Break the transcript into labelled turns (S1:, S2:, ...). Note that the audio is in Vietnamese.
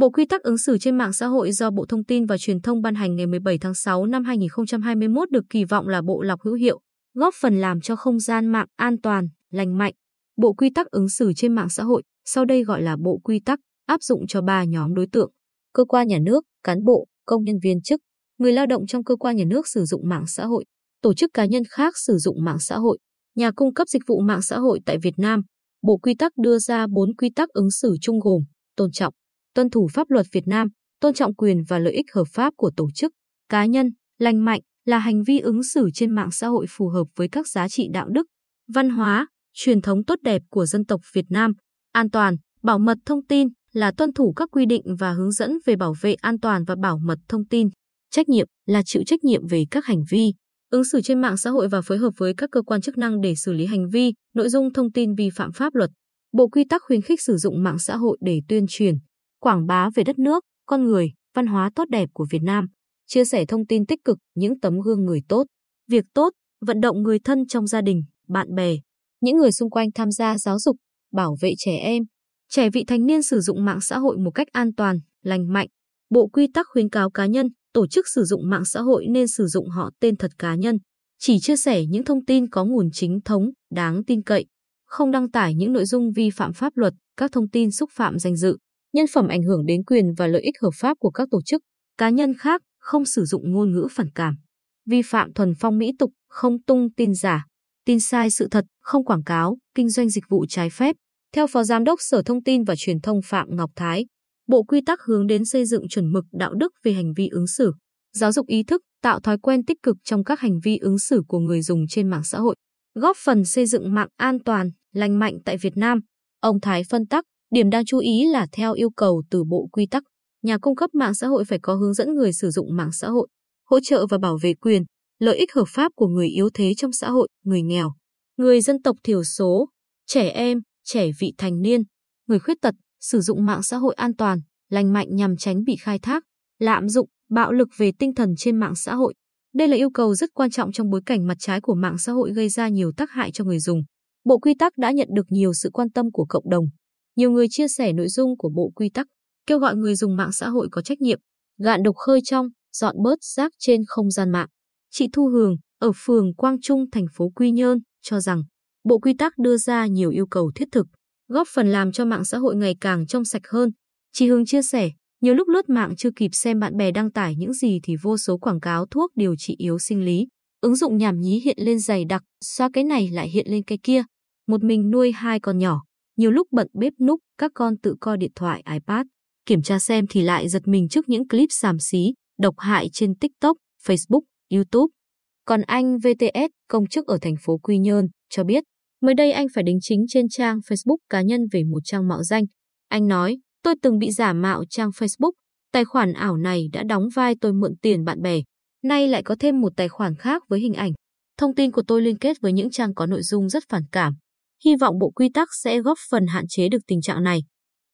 S1: Bộ quy tắc ứng xử trên mạng xã hội do Bộ Thông tin và Truyền thông ban hành ngày 17 tháng 6 năm 2021 được kỳ vọng là bộ lọc hữu hiệu, góp phần làm cho không gian mạng an toàn, lành mạnh. Bộ quy tắc ứng xử trên mạng xã hội, sau đây gọi là bộ quy tắc, áp dụng cho ba nhóm đối tượng: cơ quan nhà nước, cán bộ, công nhân viên chức, người lao động trong cơ quan nhà nước sử dụng mạng xã hội, tổ chức cá nhân khác sử dụng mạng xã hội, nhà cung cấp dịch vụ mạng xã hội tại Việt Nam. Bộ quy tắc đưa ra 4 quy tắc ứng xử chung gồm tôn trọng, tuân thủ pháp luật Việt Nam, tôn trọng quyền và lợi ích hợp pháp của tổ chức, cá nhân, lành mạnh là hành vi ứng xử trên mạng xã hội phù hợp với các giá trị đạo đức, văn hóa, truyền thống tốt đẹp của dân tộc Việt Nam, an toàn, bảo mật thông tin là tuân thủ các quy định và hướng dẫn về bảo vệ an toàn và bảo mật thông tin, trách nhiệm là chịu trách nhiệm về các hành vi, ứng xử trên mạng xã hội và phối hợp với các cơ quan chức năng để xử lý hành vi, nội dung thông tin vi phạm pháp luật. Bộ quy tắc khuyến khích sử dụng mạng xã hội để tuyên truyền, quảng bá về đất nước, con người, văn hóa tốt đẹp của Việt Nam, chia sẻ thông tin tích cực, những tấm gương người tốt, việc tốt, vận động người thân trong gia đình, bạn bè, những người xung quanh tham gia giáo dục, bảo vệ trẻ em, trẻ vị thành niên sử dụng mạng xã hội một cách an toàn, lành mạnh. Bộ quy tắc khuyến cáo cá nhân, tổ chức sử dụng mạng xã hội nên sử dụng họ tên thật cá nhân, chỉ chia sẻ những thông tin có nguồn chính thống, đáng tin cậy, không đăng tải những nội dung vi phạm pháp luật, các thông tin xúc phạm danh dự, nhân phẩm ảnh hưởng đến quyền và lợi ích hợp pháp của các tổ chức, cá nhân khác, không sử dụng ngôn ngữ phản cảm, vi phạm thuần phong mỹ tục, không tung tin giả, tin sai sự thật, không quảng cáo, kinh doanh dịch vụ trái phép. Theo Phó Giám đốc Sở Thông tin và Truyền thông Phạm Ngọc Thái, Bộ quy tắc hướng đến xây dựng chuẩn mực đạo đức về hành vi ứng xử, giáo dục ý thức, tạo thói quen tích cực trong các hành vi ứng xử của người dùng trên mạng xã hội, góp phần xây dựng mạng an toàn, lành mạnh tại Việt Nam. Ông Thái phân tắc, điểm đáng chú ý là theo yêu cầu từ Bộ quy tắc, nhà cung cấp mạng xã hội phải có hướng dẫn người sử dụng mạng xã hội, hỗ trợ và bảo vệ quyền, lợi ích hợp pháp của người yếu thế trong xã hội, người nghèo, người dân tộc thiểu số, trẻ em, trẻ vị thành niên, người khuyết tật, sử dụng mạng xã hội an toàn, lành mạnh nhằm tránh bị khai thác, lạm dụng, bạo lực về tinh thần trên mạng xã hội. Đây là yêu cầu rất quan trọng trong bối cảnh mặt trái của mạng xã hội gây ra nhiều tác hại cho người dùng. Bộ quy tắc đã nhận được nhiều sự quan tâm của cộng đồng. Nhiều người chia sẻ nội dung của bộ quy tắc, kêu gọi người dùng mạng xã hội có trách nhiệm, gạn độc khơi trong, dọn bớt rác trên không gian mạng. Chị Thu Hường, ở phường Quang Trung, thành phố Quy Nhơn, cho rằng bộ quy tắc đưa ra nhiều yêu cầu thiết thực, góp phần làm cho mạng xã hội ngày càng trong sạch hơn. Chị Hương chia sẻ, nhiều lúc lướt mạng chưa kịp xem bạn bè đăng tải những gì thì vô số quảng cáo thuốc điều trị yếu sinh lý. Ứng dụng nhảm nhí hiện lên dày đặc, xóa cái này lại hiện lên cái kia. Một mình nuôi hai con nhỏ, nhiều lúc bận bếp núc, các con tự coi điện thoại, iPad. Kiểm tra xem thì lại giật mình trước những clip xàm xí, độc hại trên TikTok, Facebook, YouTube. Còn anh VTS, công chức ở thành phố Quy Nhơn, cho biết, mới đây anh phải đính chính trên trang Facebook cá nhân về một trang mạo danh. Anh nói, tôi từng bị giả mạo trang Facebook, tài khoản ảo này đã đóng vai tôi mượn tiền bạn bè. Nay lại có thêm một tài khoản khác với hình ảnh. Thông tin của tôi liên kết với những trang có nội dung rất phản cảm. Hy vọng bộ quy tắc sẽ góp phần hạn chế được tình trạng này.